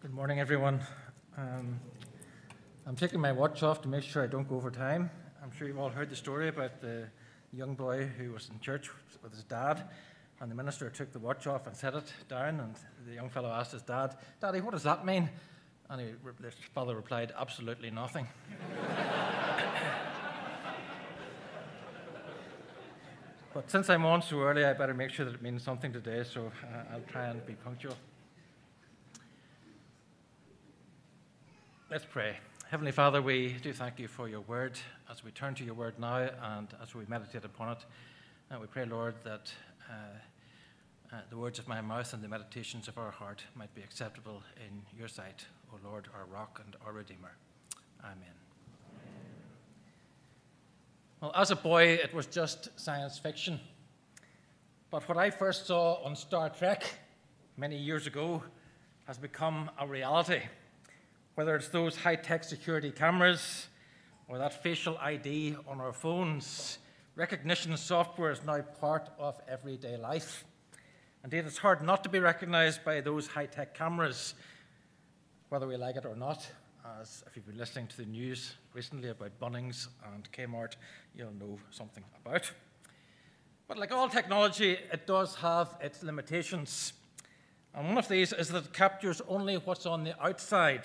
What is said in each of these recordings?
Good morning, everyone. Um, I'm taking my watch off to make sure I don't go over time. I'm sure you've all heard the story about the young boy who was in church with his dad, and the minister took the watch off and set it down. And the young fellow asked his dad, Daddy, what does that mean? And he, his father replied, Absolutely nothing. but since I'm on so early, I better make sure that it means something today, so uh, I'll try and be punctual. Let's pray. Heavenly Father, we do thank you for your word as we turn to your word now and as we meditate upon it. And we pray, Lord, that uh, uh, the words of my mouth and the meditations of our heart might be acceptable in your sight, O Lord, our rock and our redeemer. Amen. Well, as a boy, it was just science fiction. But what I first saw on Star Trek many years ago has become a reality whether it's those high tech security cameras or that facial ID on our phones, recognition software is now part of everyday life. Indeed, it's hard not to be recognized by those high tech cameras, whether we like it or not. As if you've been listening to the news recently about Bunnings and Kmart, you'll know something about. But like all technology, it does have its limitations. And one of these is that it captures only what's on the outside.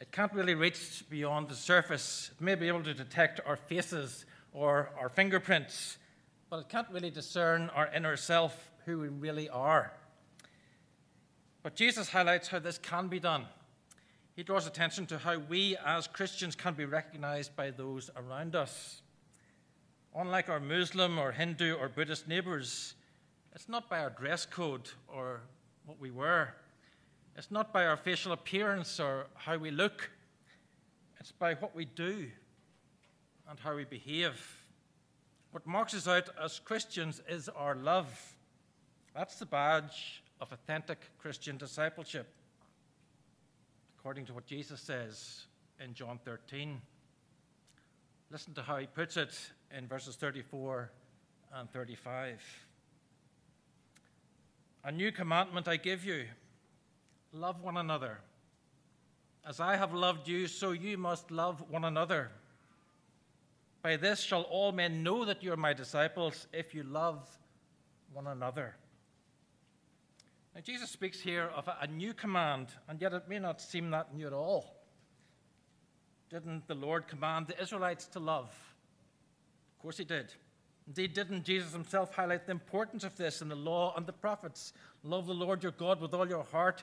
It can't really reach beyond the surface. It may be able to detect our faces or our fingerprints, but it can't really discern our inner self, who we really are. But Jesus highlights how this can be done. He draws attention to how we as Christians can be recognized by those around us. Unlike our Muslim or Hindu or Buddhist neighbors, it's not by our dress code or what we wear. It's not by our facial appearance or how we look, it's by what we do and how we behave. What marks us out as Christians is our love. That's the badge of authentic Christian discipleship, according to what Jesus says in John 13. Listen to how he puts it in verses 34 and 35. A new commandment I give you Love one another. As I have loved you, so you must love one another. By this shall all men know that you are my disciples if you love one another. Now, Jesus speaks here of a, new command, and yet it may not seem that new at all. Didn't the Lord command the Israelites to love? Of course, he did. Indeed, didn't Jesus himself highlight the importance of this in the law and the prophets? Love the Lord your God with all your heart,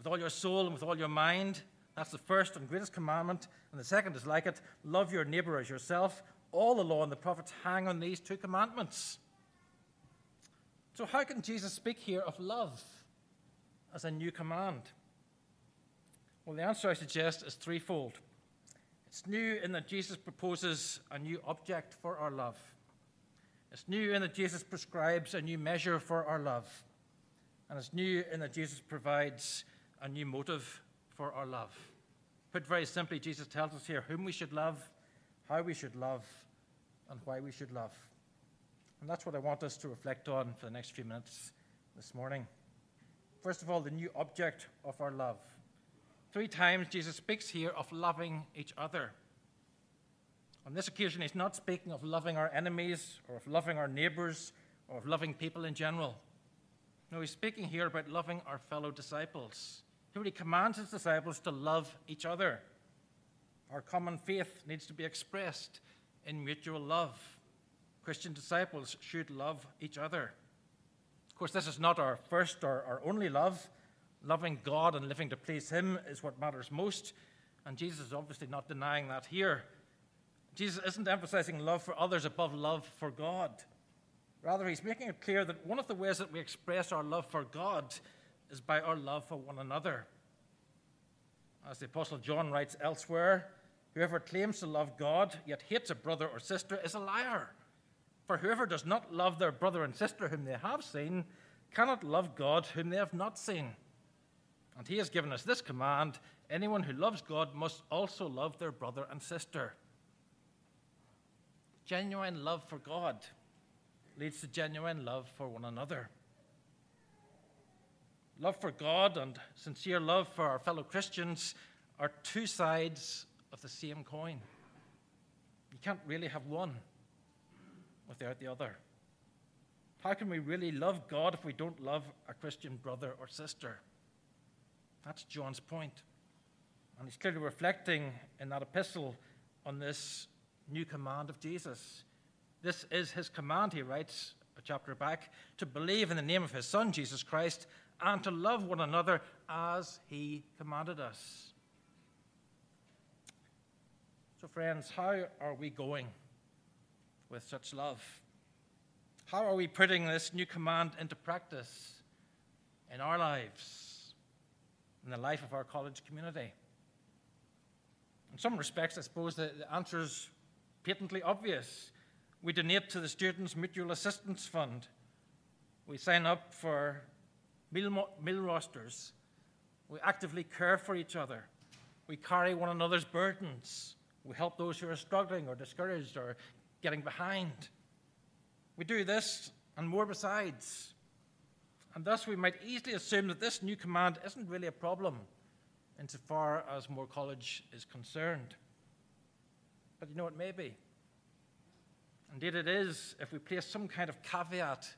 with all your soul and with all your mind. That's the first and greatest commandment. And the second is like it love your neighbor as yourself. All the law and the prophets hang on these two commandments. So, how can Jesus speak here of love as a new command? Well, the answer I suggest is threefold. It's new in that Jesus proposes a new object for our love. It's new in that Jesus prescribes a new measure for our love. And it's new in that Jesus provides a new motive for our love. Put very simply, Jesus tells us here whom we should love, how we should love, and why we should love. And that's what I want us to reflect on for the next few minutes this morning. First of all, the new object of our love. Three times Jesus speaks here of loving each other. On this occasion, he's not speaking of loving our enemies or of loving our neighbors or of loving people in general. No, he's speaking here about loving our fellow disciples. He commands his disciples to love each other. Our common faith needs to be expressed in mutual love. Christian disciples should love each other. Of course, this is not our first or our only love. Loving God and living to please Him is what matters most, and Jesus is obviously not denying that here. Jesus isn't emphasizing love for others above love for God. Rather, he's making it clear that one of the ways that we express our love for God is by our love for one another. As the Apostle John writes elsewhere, whoever claims to love God yet hates a brother or sister is a liar. For whoever does not love their brother and sister whom they have seen cannot love God whom they have not seen. And he has given us this command anyone who loves God must also love their brother and sister. Genuine love for God leads to genuine love for one another. Love for God and sincere love for our fellow Christians are two sides of the same coin. You can't really have one without the other. How can we really love God if we don't love a Christian brother or sister? That's John's point. And he's clearly reflecting in that epistle on this new command of Jesus. This is his command, he writes a chapter back, to believe in the name of his Son, Jesus Christ, and to love one another as he commanded us. So, friends, how are we going with such love? How are we putting this new command into practice in our lives, in the life of our college community? In some respects, I suppose the, the answer is patently obvious. We donate to the Students' Mutual Assistance Fund. We sign up for meal, meal rosters. We actively care for each other. We carry one another's burdens. We help those who are struggling or discouraged or getting behind. We do this and more besides. And thus, we might easily assume that this new command isn't really a problem insofar as Moore College is concerned. But you know, it may be. Indeed, it is if we place some kind of caveat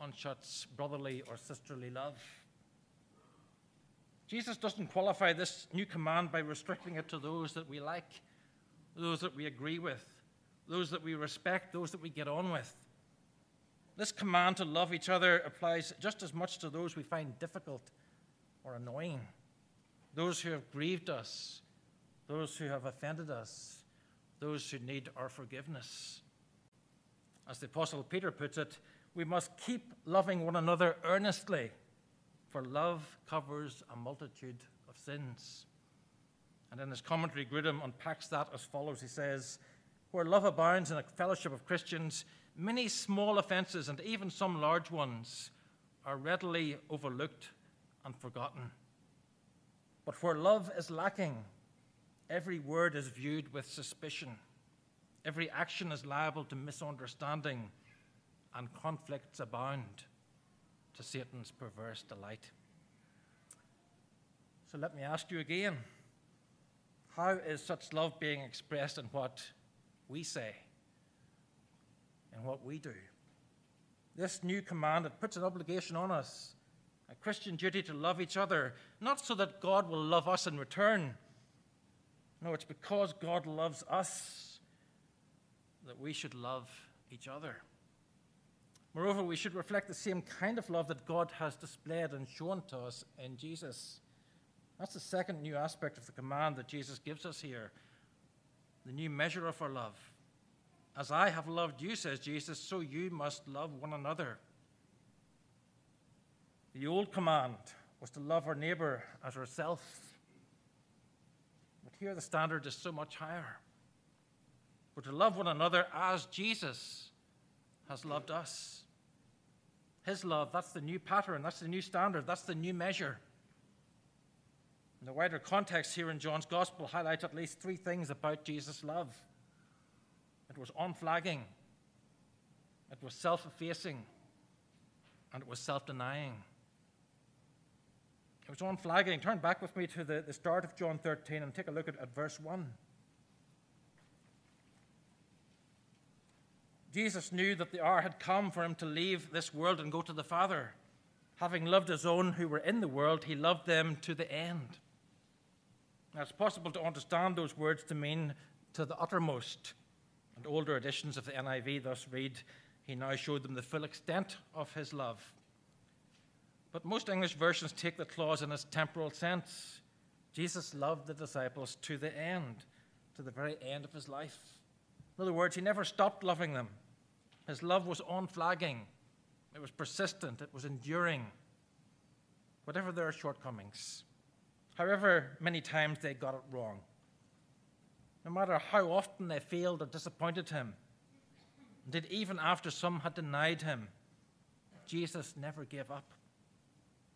on such brotherly or sisterly love. Jesus doesn't qualify this new command by restricting it to those that we like, those that we agree with, those that we respect, those that we get on with. This command to love each other applies just as much to those we find difficult or annoying, those who have grieved us, those who have offended us, those who need our forgiveness. As the Apostle Peter puts it, we must keep loving one another earnestly, for love covers a multitude of sins. And in his commentary, Grudem unpacks that as follows. He says, Where love abounds in a fellowship of Christians, many small offenses and even some large ones are readily overlooked and forgotten. But where love is lacking, every word is viewed with suspicion. Every action is liable to misunderstanding, and conflicts abound to Satan's perverse delight. So let me ask you again how is such love being expressed in what we say, in what we do? This new command, it puts an obligation on us, a Christian duty to love each other, not so that God will love us in return. No, it's because God loves us that we should love each other. Moreover, we should reflect the same kind of love that God has displayed and shown to us in Jesus. That's the second new aspect of the command that Jesus gives us here the new measure of our love. As I have loved you, says Jesus, so you must love one another. The old command was to love our neighbor as ourselves. But here the standard is so much higher. We're to love one another as Jesus has loved us. His love, that's the new pattern, that's the new standard, that's the new measure. In the wider context here in John's Gospel highlights at least three things about Jesus' love it was unflagging, it was self effacing, and it was self denying. It was unflagging. Turn back with me to the, the start of John 13 and take a look at, at verse 1. Jesus knew that the hour had come for him to leave this world and go to the Father. Having loved his own who were in the world, he loved them to the end. Now, it's possible to understand those words to mean to the uttermost. And older editions of the NIV thus read, He now showed them the full extent of his love. But most English versions take the clause in its temporal sense. Jesus loved the disciples to the end, to the very end of his life. In other words, he never stopped loving them. His love was unflagging, it was persistent, it was enduring, whatever their shortcomings. However, many times they got it wrong. No matter how often they failed or disappointed him, indeed, even after some had denied him, Jesus never gave up.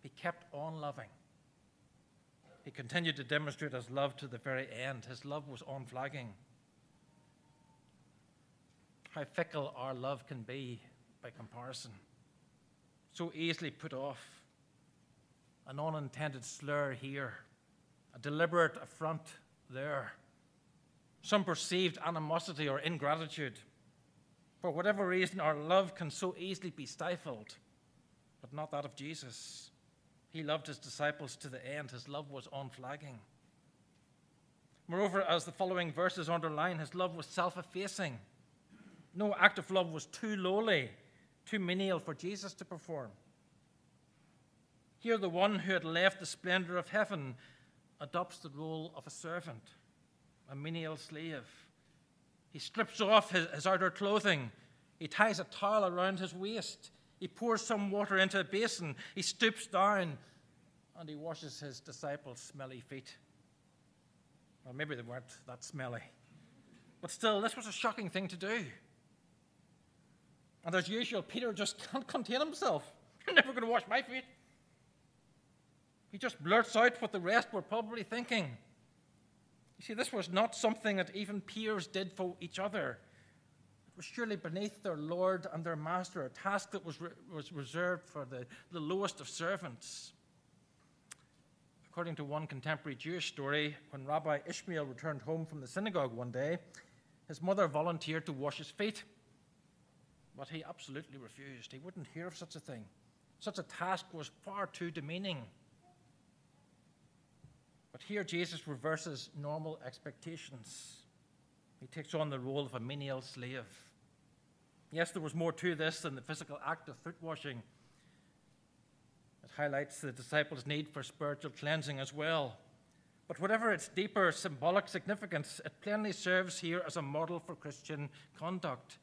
He kept on loving. He continued to demonstrate his love to the very end. His love was unflagging how fickle our love can be by comparison. So easily put off. an unintended slur here, a deliberate affront there, some perceived animosity or ingratitude. For whatever reason, our love can so easily be stifled, but not that of Jesus. He loved his disciples to the end, his love was unflagging. Moreover, as the following verses underline, his love was self effacing. No act of love was too lowly, too menial for Jesus to perform. Here, the one who had left the splendor of heaven adopts the role of a servant, a menial slave. He strips off his, his outer clothing, he ties a towel around his waist, he pours some water into a basin, he stoops down, and he washes his disciples' smelly feet. Well, maybe they weren't that smelly. But still, this was a shocking thing to do. And as usual, Peter just can't contain himself. You're never going to wash my feet. He just blurts out what the rest were probably thinking. You see, this was not something that even peers did for each other. It was surely beneath their Lord and their Master, a task that was, re- was reserved for the, the lowest of servants. According to one contemporary Jewish story, when Rabbi Ishmael returned home from the synagogue one day, his mother volunteered to wash his feet. But he absolutely refused. He wouldn't hear of such a thing. Such a task was far too demeaning. But here Jesus reverses normal expectations. He takes on the role of a menial slave. Yes, there was more to this than the physical act of foot washing It highlights the disciples' need for spiritual cleansing as well. But whatever its deeper symbolic significance, it plainly serves here as a model for Christian conduct.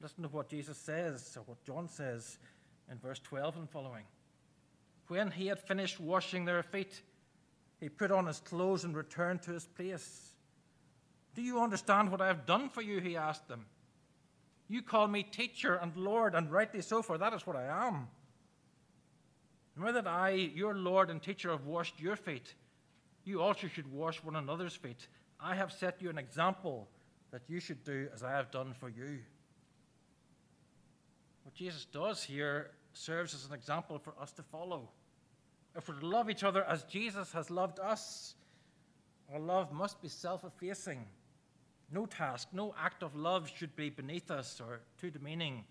Listen to what Jesus says, or what John says in verse 12 and following. When he had finished washing their feet, he put on his clothes and returned to his place. Do you understand what I have done for you? He asked them. You call me teacher and Lord, and rightly so, for that is what I am. Remember that I, your Lord and teacher, have washed your feet. You also should wash one another's feet. I have set you an example that you should do as I have done for you. What Jesus does here serves as an example for us to follow. If we're to love each other as Jesus has loved us, our love must be self effacing. No task, no act of love should be beneath us or too demeaning.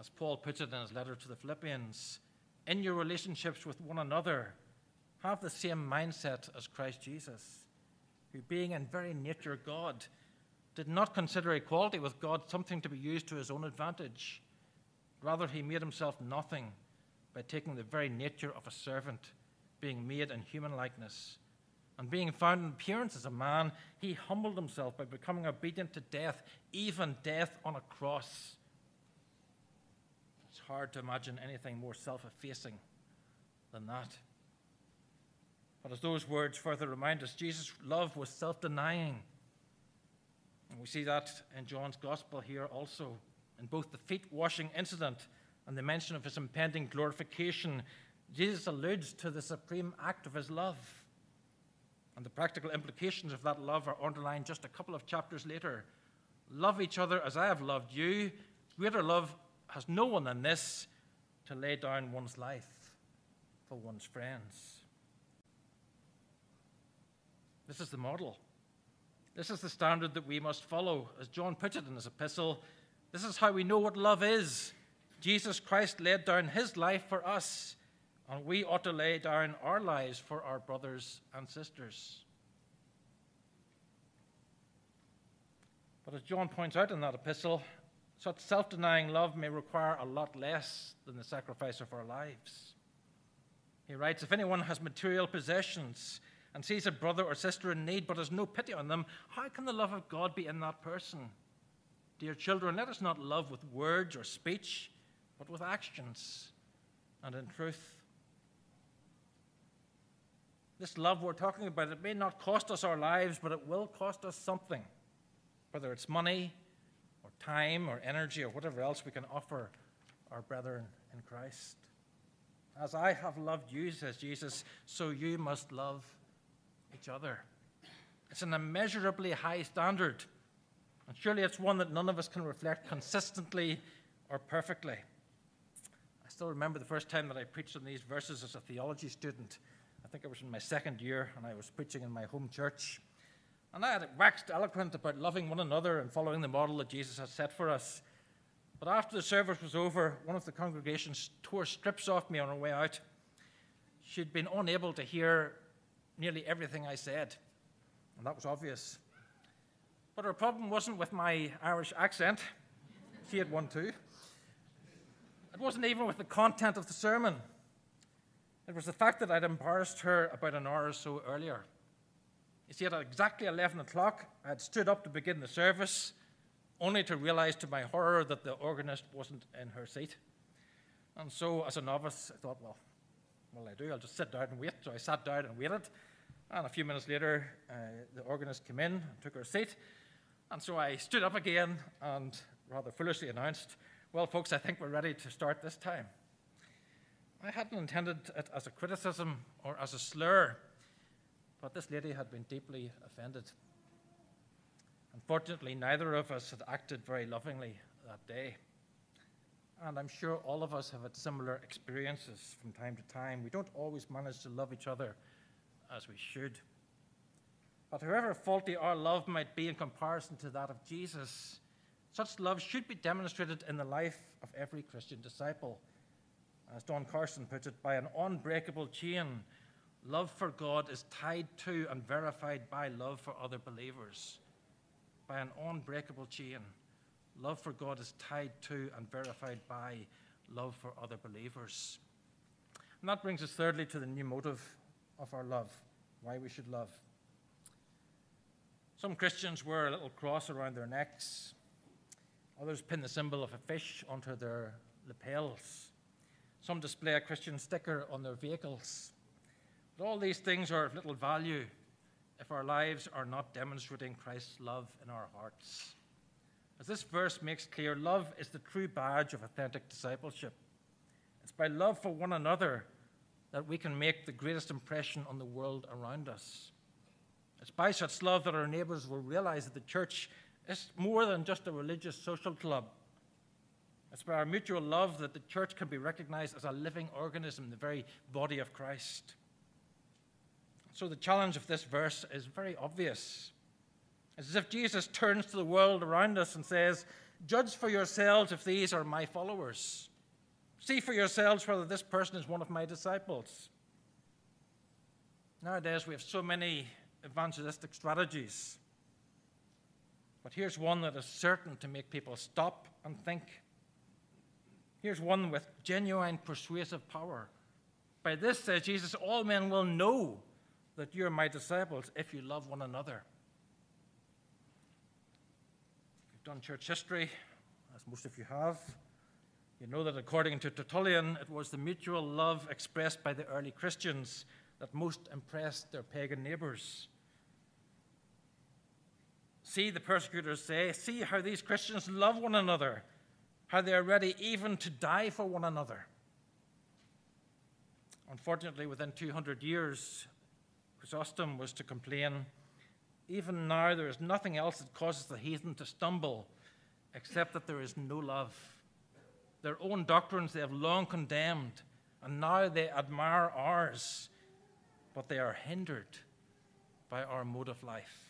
As Paul puts it in his letter to the Philippians, in your relationships with one another, have the same mindset as Christ Jesus, who, being in very nature God, did not consider equality with God something to be used to his own advantage. Rather, he made himself nothing by taking the very nature of a servant, being made in human likeness. And being found in appearance as a man, he humbled himself by becoming obedient to death, even death on a cross It's hard to imagine anything more self effacing than that. But as those words further remind us, Jesus' love was self denying. And we see that in John's Gospel here also. In both the feet washing incident and the mention of his impending glorification, Jesus alludes to the supreme act of his love. And the practical implications of that love are underlined just a couple of chapters later. Love each other as I have loved you. Greater love has no one than this to lay down one's life for one's friends. This is the model. This is the standard that we must follow. As John puts it in his epistle, this is how we know what love is. Jesus Christ laid down his life for us, and we ought to lay down our lives for our brothers and sisters. But as John points out in that epistle, such self denying love may require a lot less than the sacrifice of our lives. He writes If anyone has material possessions and sees a brother or sister in need but has no pity on them, how can the love of God be in that person? Dear children, let us not love with words or speech, but with actions and in truth. This love we're talking about, it may not cost us our lives, but it will cost us something, whether it's money or time or energy or whatever else we can offer our brethren in Christ. As I have loved you, says Jesus, so you must love each other. It's an immeasurably high standard, and surely it's one that none of us can reflect consistently or perfectly. I still remember the first time that I preached on these verses as a theology student. I think it was in my second year, and I was preaching in my home church. And I had waxed eloquent about loving one another and following the model that Jesus had set for us. But after the service was over, one of the congregations tore strips off me on her way out. She'd been unable to hear nearly everything I said, and that was obvious. But her problem wasn't with my Irish accent, she had one too. It wasn't even with the content of the sermon. It was the fact that I'd embarrassed her about an hour or so earlier. You see, at exactly 11 o'clock, I had stood up to begin the service, only to realize to my horror that the organist wasn't in her seat. And so, as a novice, I thought, well, what will I do? I'll just sit down and wait. So I sat down and waited. And a few minutes later, uh, the organist came in and took her seat. And so I stood up again and rather foolishly announced, Well, folks, I think we're ready to start this time. I hadn't intended it as a criticism or as a slur, but this lady had been deeply offended. Unfortunately, neither of us had acted very lovingly that day. And I'm sure all of us have had similar experiences from time to time. We don't always manage to love each other as we should. But however faulty our love might be in comparison to that of Jesus, such love should be demonstrated in the life of every Christian disciple. As Don Carson puts it, by an unbreakable chain, love for God is tied to and verified by love for other believers. By an unbreakable chain, love for God is tied to and verified by love for other believers. And that brings us thirdly to the new motive of our love, why we should love. Some Christians wear a little cross around their necks. Others pin the symbol of a fish onto their lapels. Some display a Christian sticker on their vehicles. But all these things are of little value if our lives are not demonstrating Christ's love in our hearts. As this verse makes clear, love is the true badge of authentic discipleship. It's by love for one another that we can make the greatest impression on the world around us. It's by such love that our neighbours will realize that the church is more than just a religious social club. It's by our mutual love that the church can be recognized as a living organism, the very body of Christ. So the challenge of this verse is very obvious. It's as if Jesus turns to the world around us and says, Judge for yourselves if these are my followers. See for yourselves whether this person is one of my disciples. Nowadays, we have so many evangelistic strategies. But here's one that is certain to make people stop and think. Here's one with genuine persuasive power. By this, says Jesus, all men will know that you're my disciples if you love one another. You've done church history, as most of you have, you know that according to Tertullian, it was the mutual love expressed by the early Christians that most impressed their pagan neighbors. See, the persecutors say, see how these Christians love one another, how they are ready even to die for one another. Unfortunately, within 200 years, Chrysostom was to complain even now there is nothing else that causes the heathen to stumble except that there is no love. Their own doctrines they have long condemned, and now they admire ours but they are hindered by our mode of life.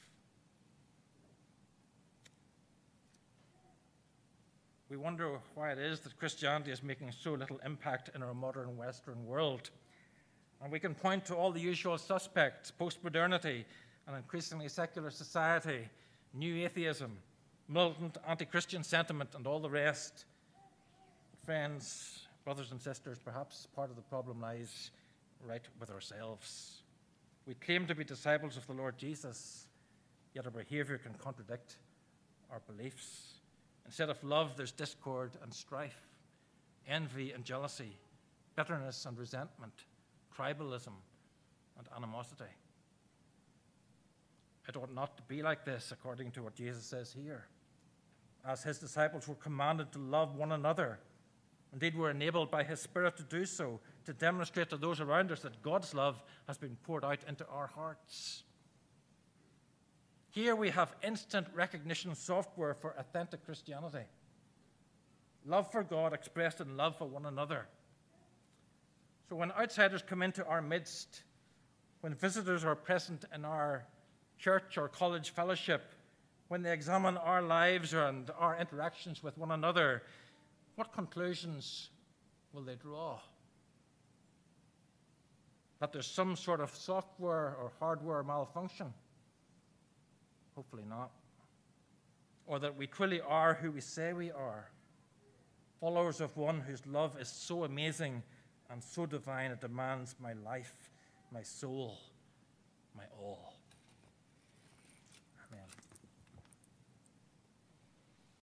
We wonder why it is that Christianity is making so little impact in our modern Western world. And we can point to all the usual suspects post-modernity, an increasingly secular society, new atheism, militant anti Christian sentiment, and all the rest. Friends, brothers and sisters, perhaps part of the problem lies right with ourselves. We claim to be disciples of the Lord Jesus, yet our behavior can contradict our beliefs. Instead of love, there's discord and strife, envy and jealousy, bitterness and resentment, tribalism and animosity. It ought not to be like this, according to what Jesus says here. As his disciples were commanded to love one another, indeed, we're enabled by his Spirit to do so to demonstrate to those around us that God's love has been poured out into our hearts. Here we have instant recognition software for authentic Christianity. Love for God expressed in love for one another. So when outsiders come into our midst, when visitors are present in our church or college fellowship, when they examine our lives and our interactions with one another, what conclusions will they draw? That there's some sort of software or hardware malfunction? Hopefully not. Or that we truly are who we say we are followers of one whose love is so amazing and so divine it demands my life, my soul, my all.